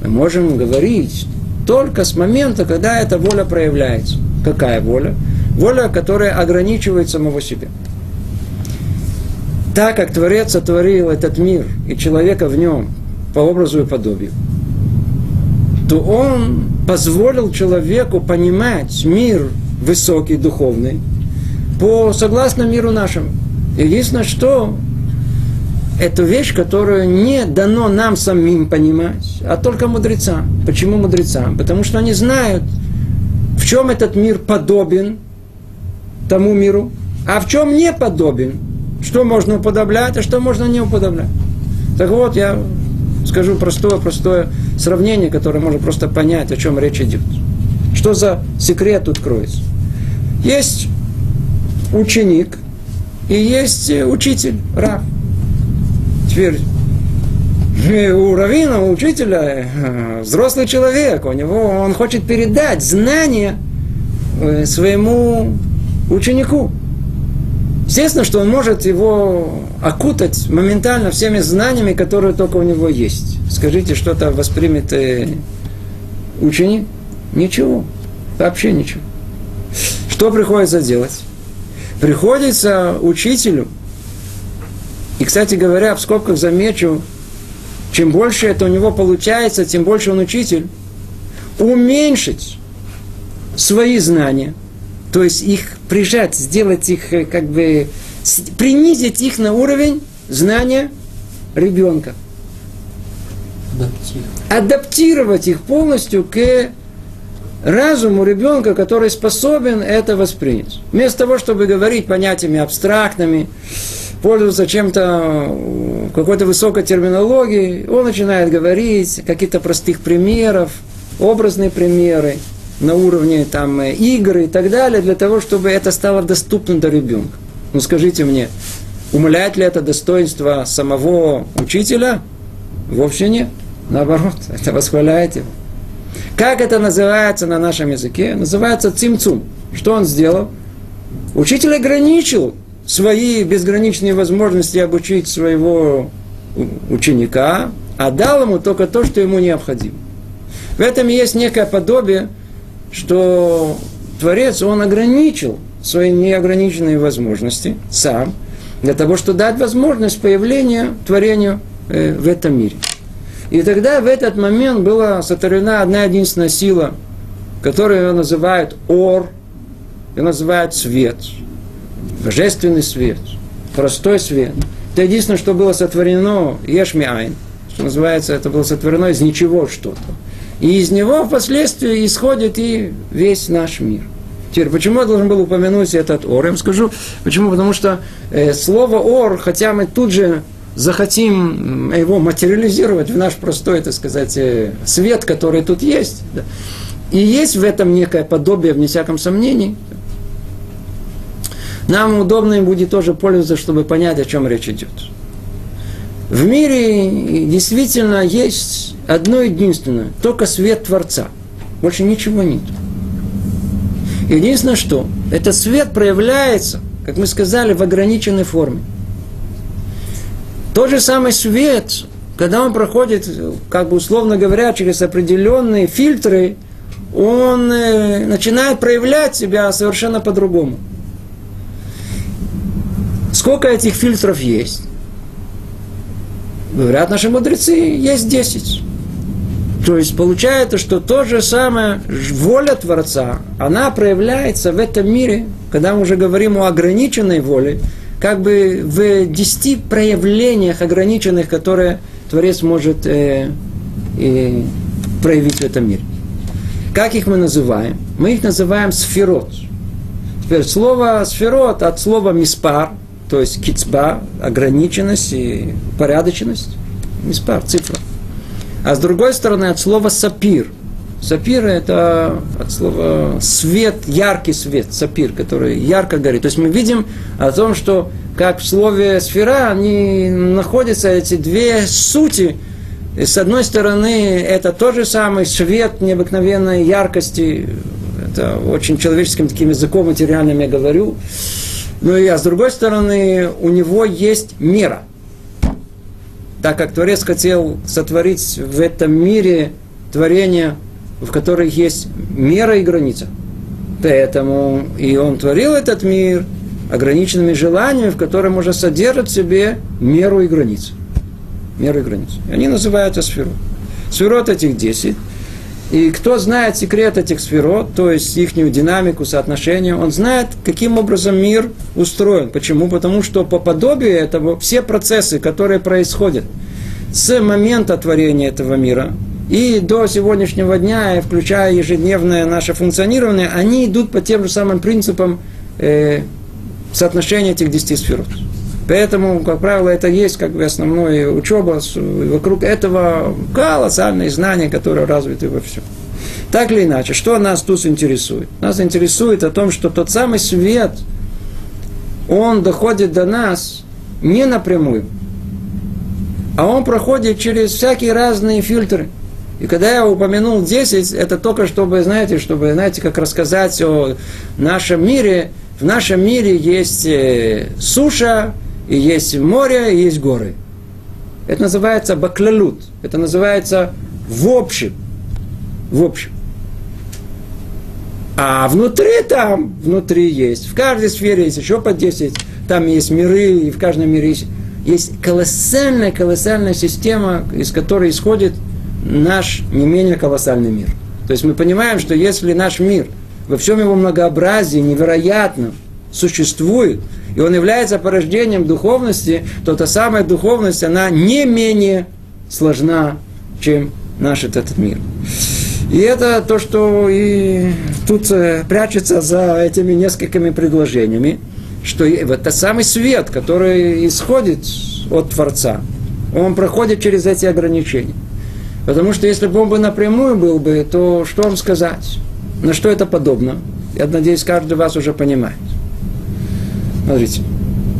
Мы можем говорить только с момента, когда эта воля проявляется. Какая воля? Воля, которая ограничивает самого себя. Так как Творец сотворил этот мир и человека в нем по образу и подобию, то он позволил человеку понимать мир высокий, духовный, по согласно миру нашему. Единственное, что это вещь, которую не дано нам самим понимать, а только мудрецам. Почему мудрецам? Потому что они знают, в чем этот мир подобен тому миру, а в чем не подобен, что можно уподоблять, а что можно не уподоблять. Так вот, я скажу простое-простое сравнение, которое можно просто понять, о чем речь идет. Что за секрет тут кроется? Есть ученик и есть учитель, раб. Теперь у равина, у учителя, э, взрослый человек, у него, он хочет передать знания э, своему ученику. Естественно, что он может его окутать моментально всеми знаниями, которые только у него есть. Скажите, что-то воспримет э, ученик? Ничего. Вообще ничего. Что приходится делать? Приходится учителю И, кстати говоря, в скобках замечу, чем больше это у него получается, тем больше он учитель, уменьшить свои знания, то есть их прижать, сделать их э, как бы, принизить их на уровень знания ребенка. Адаптировать. Адаптировать их полностью к разуму ребенка, который способен это воспринять. Вместо того, чтобы говорить понятиями абстрактными, пользоваться чем-то, какой-то высокой терминологией, он начинает говорить какие-то простых примеров, образные примеры на уровне там, игры и так далее, для того, чтобы это стало доступным для ребенка. Ну скажите мне, умаляет ли это достоинство самого учителя? Вовсе нет. Наоборот, это восхваляет его. Как это называется на нашем языке? Называется цимцум. Что он сделал? Учитель ограничил свои безграничные возможности обучить своего ученика, а дал ему только то, что ему необходимо. В этом есть некое подобие, что Творец, он ограничил свои неограниченные возможности сам, для того, чтобы дать возможность появления творению э, в этом мире. И тогда в этот момент была сотворена одна единственная сила, которую называют ор, и называют свет – божественный свет, простой свет. Это единственное, что было сотворено Ешми Айн, что называется, это было сотворено из ничего что-то. И из него впоследствии исходит и весь наш мир. Теперь, почему я должен был упомянуть этот ор? Я вам скажу, почему? Потому что э, слово ор, хотя мы тут же захотим его материализировать в наш простой, так сказать, э, свет, который тут есть, да, и есть в этом некое подобие, вне всяком сомнении, нам удобно им будет тоже пользоваться, чтобы понять, о чем речь идет. В мире действительно есть одно единственное, только свет Творца. Больше ничего нет. Единственное, что этот свет проявляется, как мы сказали, в ограниченной форме. Тот же самый свет, когда он проходит, как бы условно говоря, через определенные фильтры, он э, начинает проявлять себя совершенно по-другому. Сколько этих фильтров есть? Говорят наши мудрецы, есть 10. То есть получается, что то же самое воля Творца, она проявляется в этом мире, когда мы уже говорим о ограниченной воле, как бы в десяти проявлениях ограниченных, которые Творец может э, э, проявить в этом мире. Как их мы называем? Мы их называем сферот. Теперь слово сферот от слова миспар – то есть кицба, ограниченность и порядочность, миспар, цифра. А с другой стороны, от слова сапир. Сапир – это от слова свет, яркий свет, сапир, который ярко горит. То есть мы видим о том, что как в слове сфера, они находятся, эти две сути, и с одной стороны, это тот же самый свет необыкновенной яркости, это очень человеческим таким языком материальным я говорю, ну и а с другой стороны, у него есть мера. Так как Творец хотел сотворить в этом мире творение, в которых есть мера и граница. Поэтому и он творил этот мир ограниченными желаниями, в котором уже содержит в себе меру и границу. Меру и границу. Они называются сферу. Сферот этих десять. И кто знает секрет этих сферот, то есть их динамику, соотношение, он знает, каким образом мир устроен. Почему? Потому что по подобию этого все процессы, которые происходят с момента творения этого мира и до сегодняшнего дня, включая ежедневное наше функционирование, они идут по тем же самым принципам э, соотношения этих десяти сферот. Поэтому, как правило, это есть как бы основная учеба. Вокруг этого колоссальные знания, которые развиты во всем. Так или иначе, что нас тут интересует? Нас интересует о том, что тот самый свет, он доходит до нас не напрямую, а он проходит через всякие разные фильтры. И когда я упомянул 10, это только чтобы, знаете, чтобы, знаете, как рассказать о нашем мире. В нашем мире есть э, суша, и есть море, и есть горы. Это называется баклалут. Это называется в общем. В общем. А внутри там, внутри есть. В каждой сфере есть еще по 10. Там есть миры, и в каждом мире есть, есть колоссальная, колоссальная система, из которой исходит наш не менее колоссальный мир. То есть мы понимаем, что если наш мир во всем его многообразии невероятно существует, и он является порождением духовности, то та самая духовность, она не менее сложна, чем наш этот мир. И это то, что и тут э, прячется за этими несколькими предложениями, что это самый свет, который исходит от Творца, он проходит через эти ограничения. Потому что если бы он бы напрямую был бы, то что вам сказать? На что это подобно? Я надеюсь, каждый вас уже понимает. Смотрите,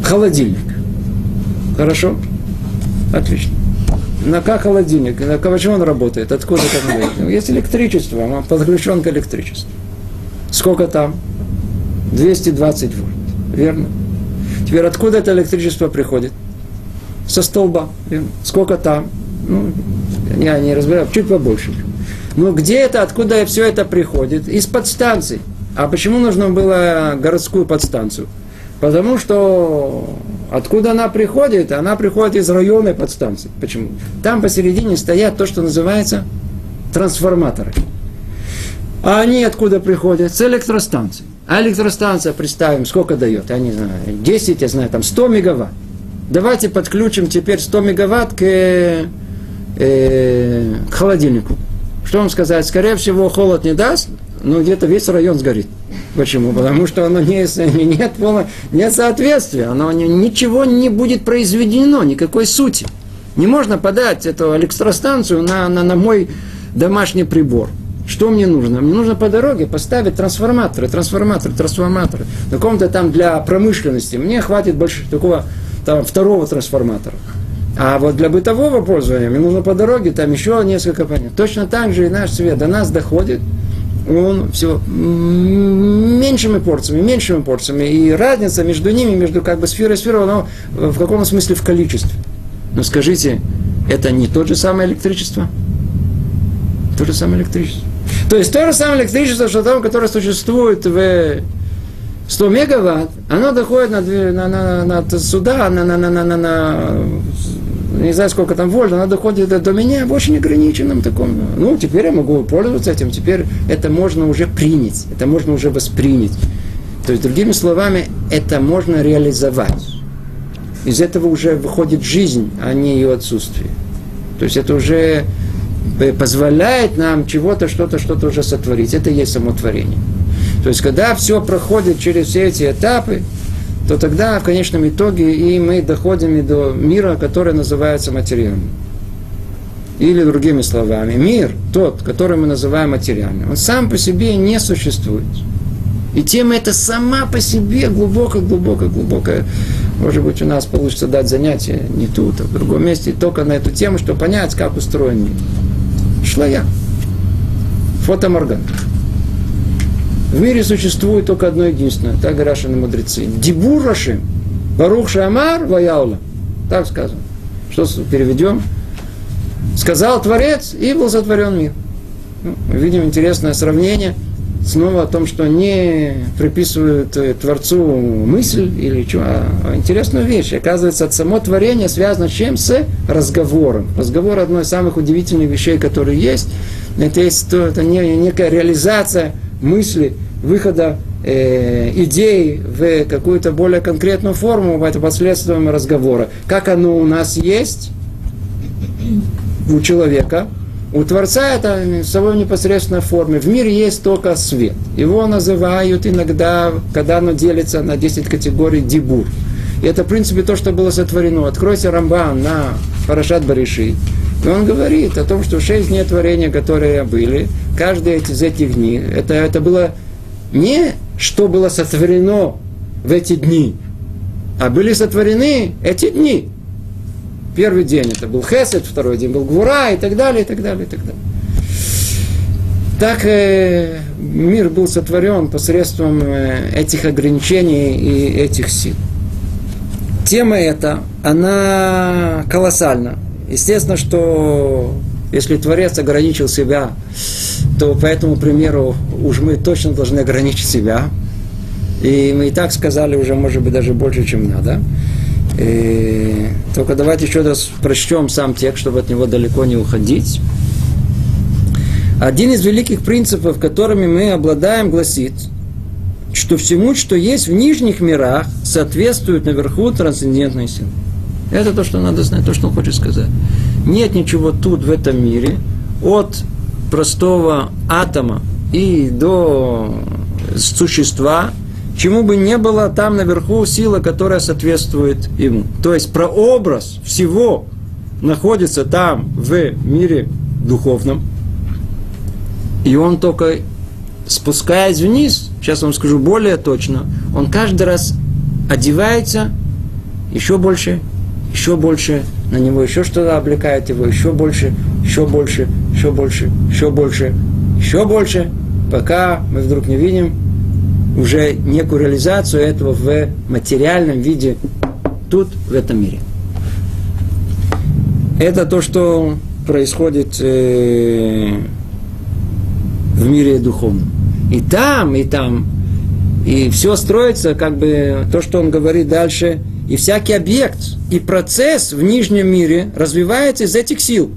холодильник. Хорошо? Отлично. На как холодильник? На почему он работает? Откуда как он работает? Есть электричество, он подключен к электричеству. Сколько там? 220 вольт. Верно? Теперь откуда это электричество приходит? Со столба. Сколько там? Ну, я не разбираю, чуть побольше. Но где это, откуда все это приходит? Из подстанций. А почему нужно было городскую подстанцию? Потому что откуда она приходит? Она приходит из районной подстанции. Почему? Там посередине стоят то, что называется трансформаторы. А они откуда приходят? С электростанции. А электростанция, представим, сколько дает? Я не знаю, 10, я знаю, там 100 мегаватт. Давайте подключим теперь 100 мегаватт к, э, к холодильнику. Что вам сказать? Скорее всего, холод не даст, но где-то весь район сгорит. Почему? Потому что оно не, нет, нет соответствия, оно ничего не будет произведено, никакой сути. Не можно подать эту электростанцию на, на, на мой домашний прибор. Что мне нужно? Мне нужно по дороге поставить трансформаторы, трансформаторы, трансформаторы. На каком-то там для промышленности. Мне хватит больше такого там, второго трансформатора. А вот для бытового пользования мне нужно по дороге там еще несколько понятий. Точно так же и наш свет до нас доходит он все меньшими порциями, меньшими порциями. И разница между ними, между как бы сферой и сферой, она в каком смысле в количестве. Но скажите, это не то же самое электричество? То же самое электричество. То есть то же самое электричество, что там, которое существует в 100 мегаватт, оно доходит на, на, на, на, сюда, на, на, на, на, на, на не знаю, сколько там вольт, она доходит до, меня в очень ограниченном таком. Ну, теперь я могу пользоваться этим, теперь это можно уже принять, это можно уже воспринять. То есть, другими словами, это можно реализовать. Из этого уже выходит жизнь, а не ее отсутствие. То есть это уже позволяет нам чего-то, что-то, что-то уже сотворить. Это и есть само творение. То есть, когда все проходит через все эти этапы, то тогда в конечном итоге и мы доходим и до мира, который называется материальным. Или другими словами, мир, тот, который мы называем материальным, он сам по себе не существует. И тема эта сама по себе глубоко-глубоко-глубокая. Может быть, у нас получится дать занятие не тут, а в другом месте, только на эту тему, чтобы понять, как устроен мир. Шла я. Фотоморган. В мире существует только одно единственное, так говорят мудрецы. Дибурашим, Барух Шамар Ваяула. Так сказано. Что переведем? Сказал Творец, и был сотворен мир. Ну, видим интересное сравнение снова о том, что не приписывают э, Творцу мысль или что, а интересную вещь. Оказывается, от само творение связано с чем? С разговором. Разговор – одно из самых удивительных вещей, которые есть. Это, есть, это некая реализация мысли, выхода э, идей в какую-то более конкретную форму, это последствием разговора. Как оно у нас есть у человека, у Творца это в своей непосредственной форме. В мире есть только свет. Его называют иногда, когда оно делится на 10 категорий, дебур. И это, в принципе, то, что было сотворено. Откройте Рамбан на Парашат Бариши. И он говорит о том, что шесть дней творения, которые были, каждый из этих дней, это, это было не что было сотворено в эти дни, а были сотворены эти дни. Первый день это был Хесед, второй день был Гвура и так далее, и так далее, и так далее. Так э, мир был сотворен посредством э, этих ограничений и этих сил. Тема эта, она колоссальна. Естественно, что если Творец ограничил себя, то по этому примеру уж мы точно должны ограничить себя. И мы и так сказали уже, может быть, даже больше, чем надо. И только давайте еще раз прочтем сам текст, чтобы от него далеко не уходить. Один из великих принципов, которыми мы обладаем, гласит, что всему, что есть в нижних мирах, соответствует наверху трансцендентной силы. Это то, что надо знать, то, что он хочет сказать. Нет ничего тут, в этом мире, от простого атома и до существа, чему бы не было там наверху сила, которая соответствует ему. То есть прообраз всего находится там, в мире духовном, и он только спускаясь вниз, сейчас вам скажу более точно, он каждый раз одевается еще больше, еще больше, на него еще что-то облекает его, еще больше, еще больше, еще больше, еще больше, еще больше, пока мы вдруг не видим уже некую реализацию этого в материальном виде тут, в этом мире. Это то, что происходит э, в мире духовном. И там, и там. И все строится, как бы, то, что он говорит дальше. И всякий объект и процесс в нижнем мире развивается из этих сил.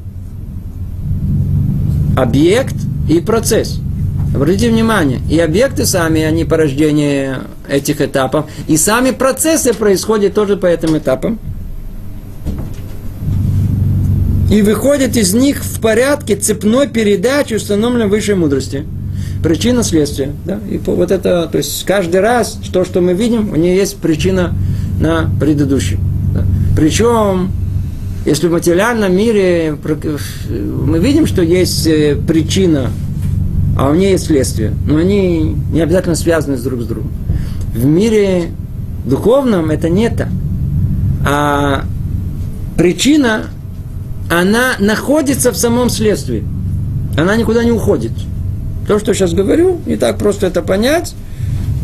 Объект и процесс. Обратите внимание, и объекты сами, они порождение этих этапов, и сами процессы происходят тоже по этим этапам. И выходит из них в порядке цепной передачи, установленной высшей мудрости. Причина следствия. Да? И вот это, то есть каждый раз то, что мы видим, у нее есть причина на предыдущем. Да? Причем, если в материальном мире мы видим, что есть э, причина а у нее есть следствие. Но они не обязательно связаны друг с другом. В мире духовном это не так. А причина, она находится в самом следствии. Она никуда не уходит. То, что сейчас говорю, не так просто это понять,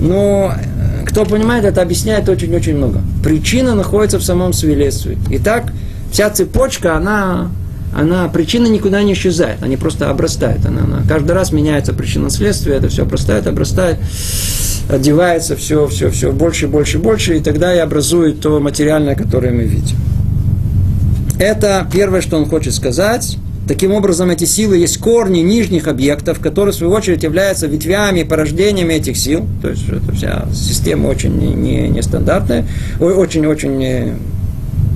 но э, кто понимает, это объясняет очень-очень много. Причина находится в самом следствии. Итак, вся цепочка, она она, причина никуда не исчезает, они просто обрастают. Она, она, каждый раз меняется причина следствия, это все обрастает, обрастает, одевается все, все, все больше, больше, больше, и тогда и образует то материальное, которое мы видим. Это первое, что он хочет сказать. Таким образом, эти силы есть корни нижних объектов, которые, в свою очередь, являются ветвями, порождениями этих сил. То есть, это вся система очень нестандартная, не, очень-очень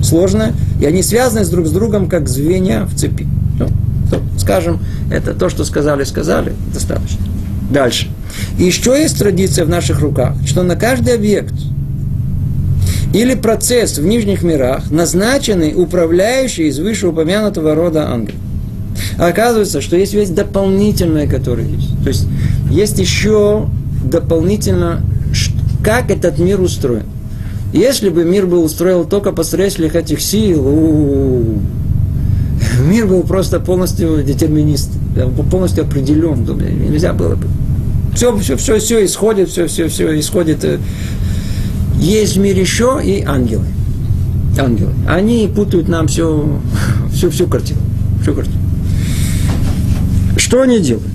сложная, и они связаны друг с другом, как звенья в цепи. Ну, скажем, это то, что сказали, сказали, достаточно. Дальше. И еще есть традиция в наших руках, что на каждый объект или процесс в нижних мирах назначенный управляющий из вышеупомянутого рода ангел. А оказывается, что есть весь дополнительное, которое есть. То есть есть еще дополнительно, как этот мир устроен. Если бы мир был устроен только посредством этих сил, мир был просто полностью детерминист, полностью определен. Нельзя было бы. Все, все, все, все исходит, все, все, все исходит. Есть в мире еще и ангелы. Ангелы. Они путают нам всю, всю, всю картину. Всю картину. Что они делают?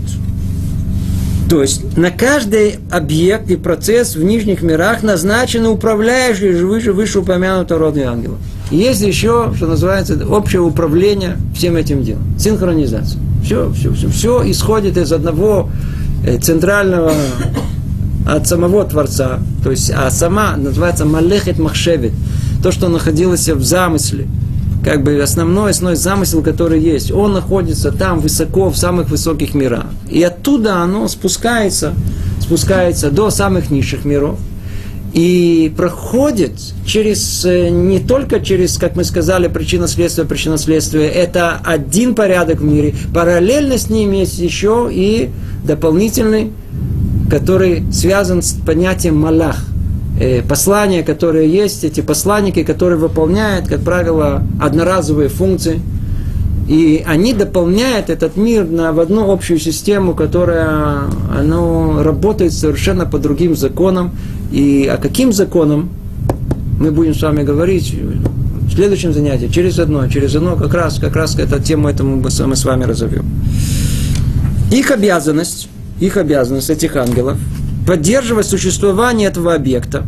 То есть на каждый объект и процесс в нижних мирах назначены управляющие выше, выше упомянутого рода ангелов. И есть еще, что называется, общее управление всем этим делом. Синхронизация. Все, все, все, все исходит из одного э, центрального, от самого Творца. То есть, а сама называется Малехет Махшевит. То, что находилось в замысле – как бы основной, основной замысел, который есть, он находится там высоко, в самых высоких мирах. И оттуда оно спускается, спускается до самых низших миров. И проходит через, э, не только через, как мы сказали, причина-следствие, причина-следствие, это один порядок в мире. Параллельно с ним есть еще и дополнительный, который связан с понятием малах – послания, которые есть, эти посланники, которые выполняют, как правило, одноразовые функции. И они дополняют этот мир на, в одну общую систему, которая оно работает совершенно по другим законам. И о каким законам мы будем с вами говорить в следующем занятии, через одно, через одно, как раз, как раз эту тему этому мы с вами разовьем. Их обязанность, их обязанность, этих ангелов, поддерживать существование этого объекта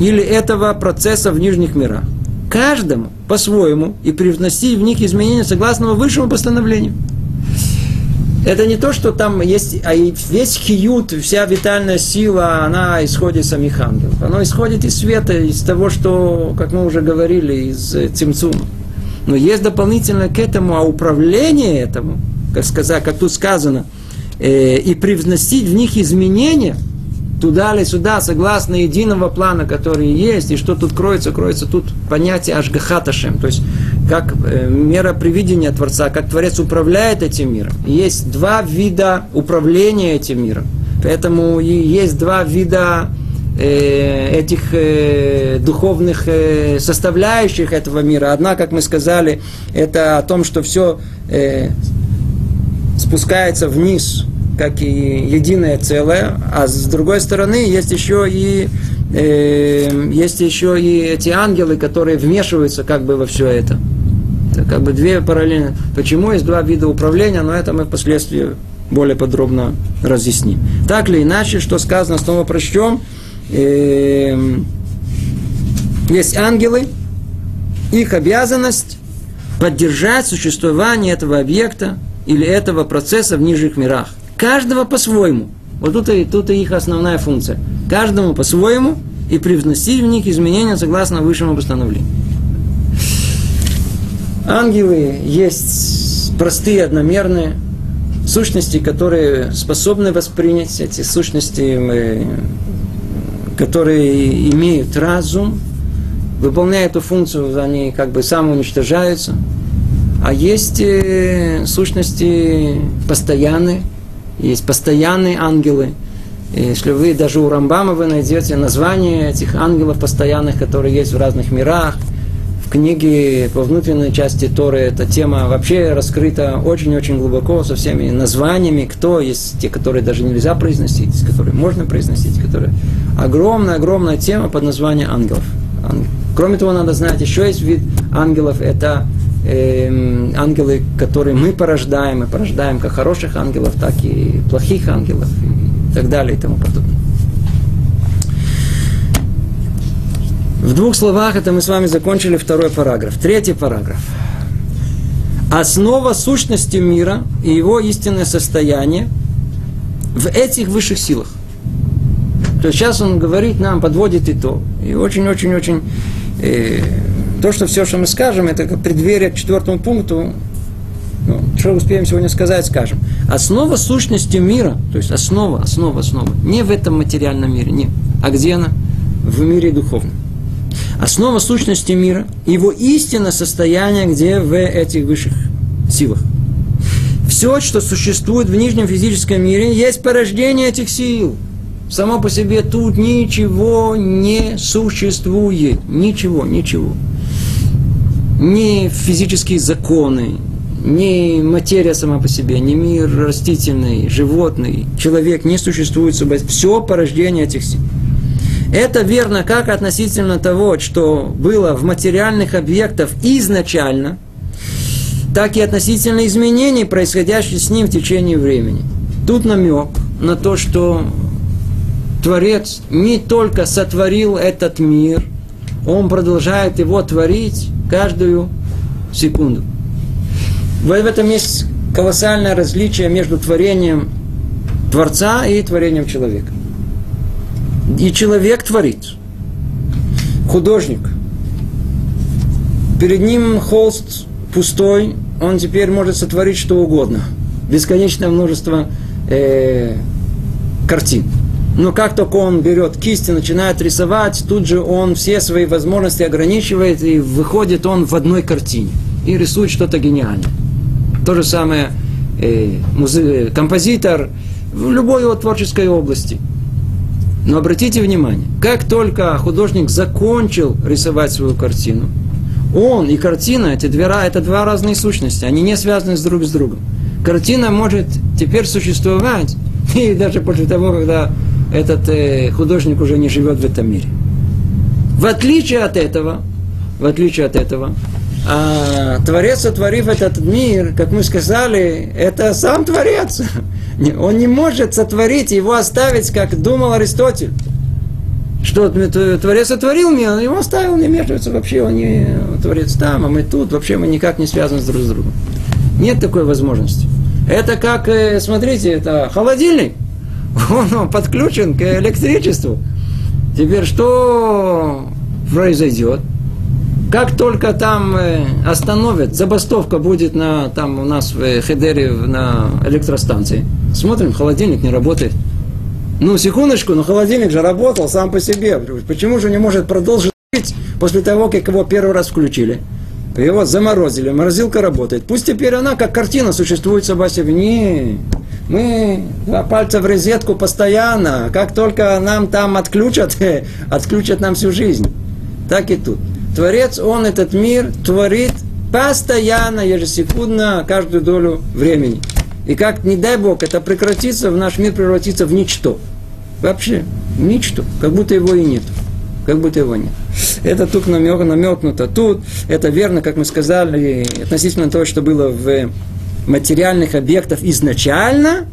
или этого процесса в нижних мирах. Каждому по-своему и привносить в них изменения согласно высшему постановлению. Это не то, что там есть, а весь хиют, вся витальная сила, она исходит из самих ангелов. Она исходит из света, из того, что, как мы уже говорили, из Цимцума. Но есть дополнительно к этому, а управление этому, как, сказать, как тут сказано, э, и привносить в них изменения – туда или сюда, согласно единого плана, который есть, и что тут кроется, кроется тут понятие Ашгахаташем, то есть как э, мера привидения Творца, как Творец управляет этим миром. Есть два вида управления этим миром. Поэтому и есть два вида э, этих э, духовных составляющих этого мира. Одна, как мы сказали, это о том, что все спускается вниз как и единое целое, а с другой стороны есть еще и э, есть еще и эти ангелы, которые вмешиваются как бы во все это. это как бы две параллельно. Почему есть два вида управления, но это мы впоследствии более подробно разъясним. Так или иначе, что сказано, снова прочтем. Э, есть ангелы, их обязанность поддержать существование этого объекта или этого процесса в нижних мирах. Каждого по-своему. Вот тут и, тут и их основная функция. Каждому по-своему и привносить в них изменения согласно высшему постановлению. Ангелы есть простые, одномерные сущности, которые способны воспринять эти сущности, которые имеют разум, выполняя эту функцию, они как бы самоуничтожаются. А есть э, сущности постоянные, есть постоянные ангелы. И если вы даже у Рамбама вы найдете название этих ангелов постоянных, которые есть в разных мирах, в книге по внутренней части Торы эта тема вообще раскрыта очень-очень глубоко со всеми названиями, кто есть те, которые даже нельзя произносить, которые можно произносить, которые... Огромная-огромная тема под названием ангелов. Кроме того, надо знать, еще есть вид ангелов, это э, ангелы, которые мы порождаем, мы порождаем как хороших ангелов, так и плохих ангелов и так далее и тому подобное. В двух словах это мы с вами закончили второй параграф. Третий параграф. Основа сущности мира и его истинное состояние в этих высших силах. То есть сейчас он говорит нам, подводит итог. И очень-очень-очень э, то, что все, что мы скажем, это как преддверие к четвертому пункту, ну, что успеем сегодня сказать, скажем. Основа сущности мира, то есть основа, основа, основа, не в этом материальном мире, не. А где она? В мире духовном. Основа сущности мира, его истинное состояние, где в этих высших силах. Все, что существует в нижнем физическом мире, есть порождение этих сил. Само по себе тут ничего не существует. Ничего, ничего ни физические законы, ни материя сама по себе, ни мир растительный, животный, человек не существует. Все порождение этих сил. Это верно как относительно того, что было в материальных объектах изначально, так и относительно изменений, происходящих с ним в течение времени. Тут намек на то, что Творец не только сотворил этот мир, он продолжает его творить каждую секунду. В этом есть колоссальное различие между творением Творца и творением человека. И человек творит. Художник. Перед ним холст пустой, он теперь может сотворить что угодно. Бесконечное множество э, картин. Но как только он берет кисть и начинает рисовать, тут же он все свои возможности ограничивает, и выходит он в одной картине. И рисует что-то гениальное. То же самое э, музы- композитор в любой его творческой области. Но обратите внимание, как только художник закончил рисовать свою картину, он и картина, эти две, это два разные сущности, они не связаны с друг с другом. Картина может теперь существовать, и даже после того, когда этот э, художник уже не живет в этом мире. В отличие от этого, в отличие от этого, а, Творец, сотворив этот мир, как мы сказали, это сам Творец. Он не может сотворить его оставить, как думал Аристотель. Что Творец сотворил мир, он его оставил, не вмешивается вообще, он не Творец там, а мы тут, вообще мы никак не связаны друг с другом. Нет такой возможности. Это как, э, смотрите, это холодильник. Он, подключен к электричеству. Теперь что произойдет? Как только там э, остановят, забастовка будет на, там у нас в э, Хедере на электростанции. Смотрим, холодильник не работает. Ну, секундочку, но холодильник же работал сам по себе. Почему же не может продолжить жить после того, как его первый раз включили? Его заморозили, морозилка работает. Пусть теперь она как картина существует сама себе. Не, мы два пальца в розетку постоянно. Как только нам там отключат, отключат нам всю жизнь. Так и тут. Творец, он этот мир творит постоянно, ежесекундно, каждую долю времени. И как, не дай Бог, это прекратится, в наш мир превратится в ничто. Вообще, в ничто, как будто его и нет. Как будто его нет. Это тут намек, намекнуто тут. Это верно, как мы сказали, относительно того, что было в материальных объектах изначально,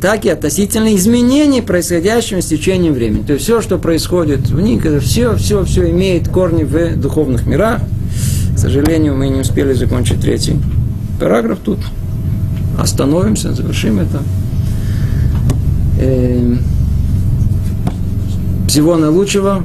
так и относительно изменений, происходящих с течением времени. То есть все, что происходит в них, все, все, все имеет корни в духовных мирах. К сожалению, мы не успели закончить третий параграф тут. Остановимся, завершим это. Эм, всего наилучшего.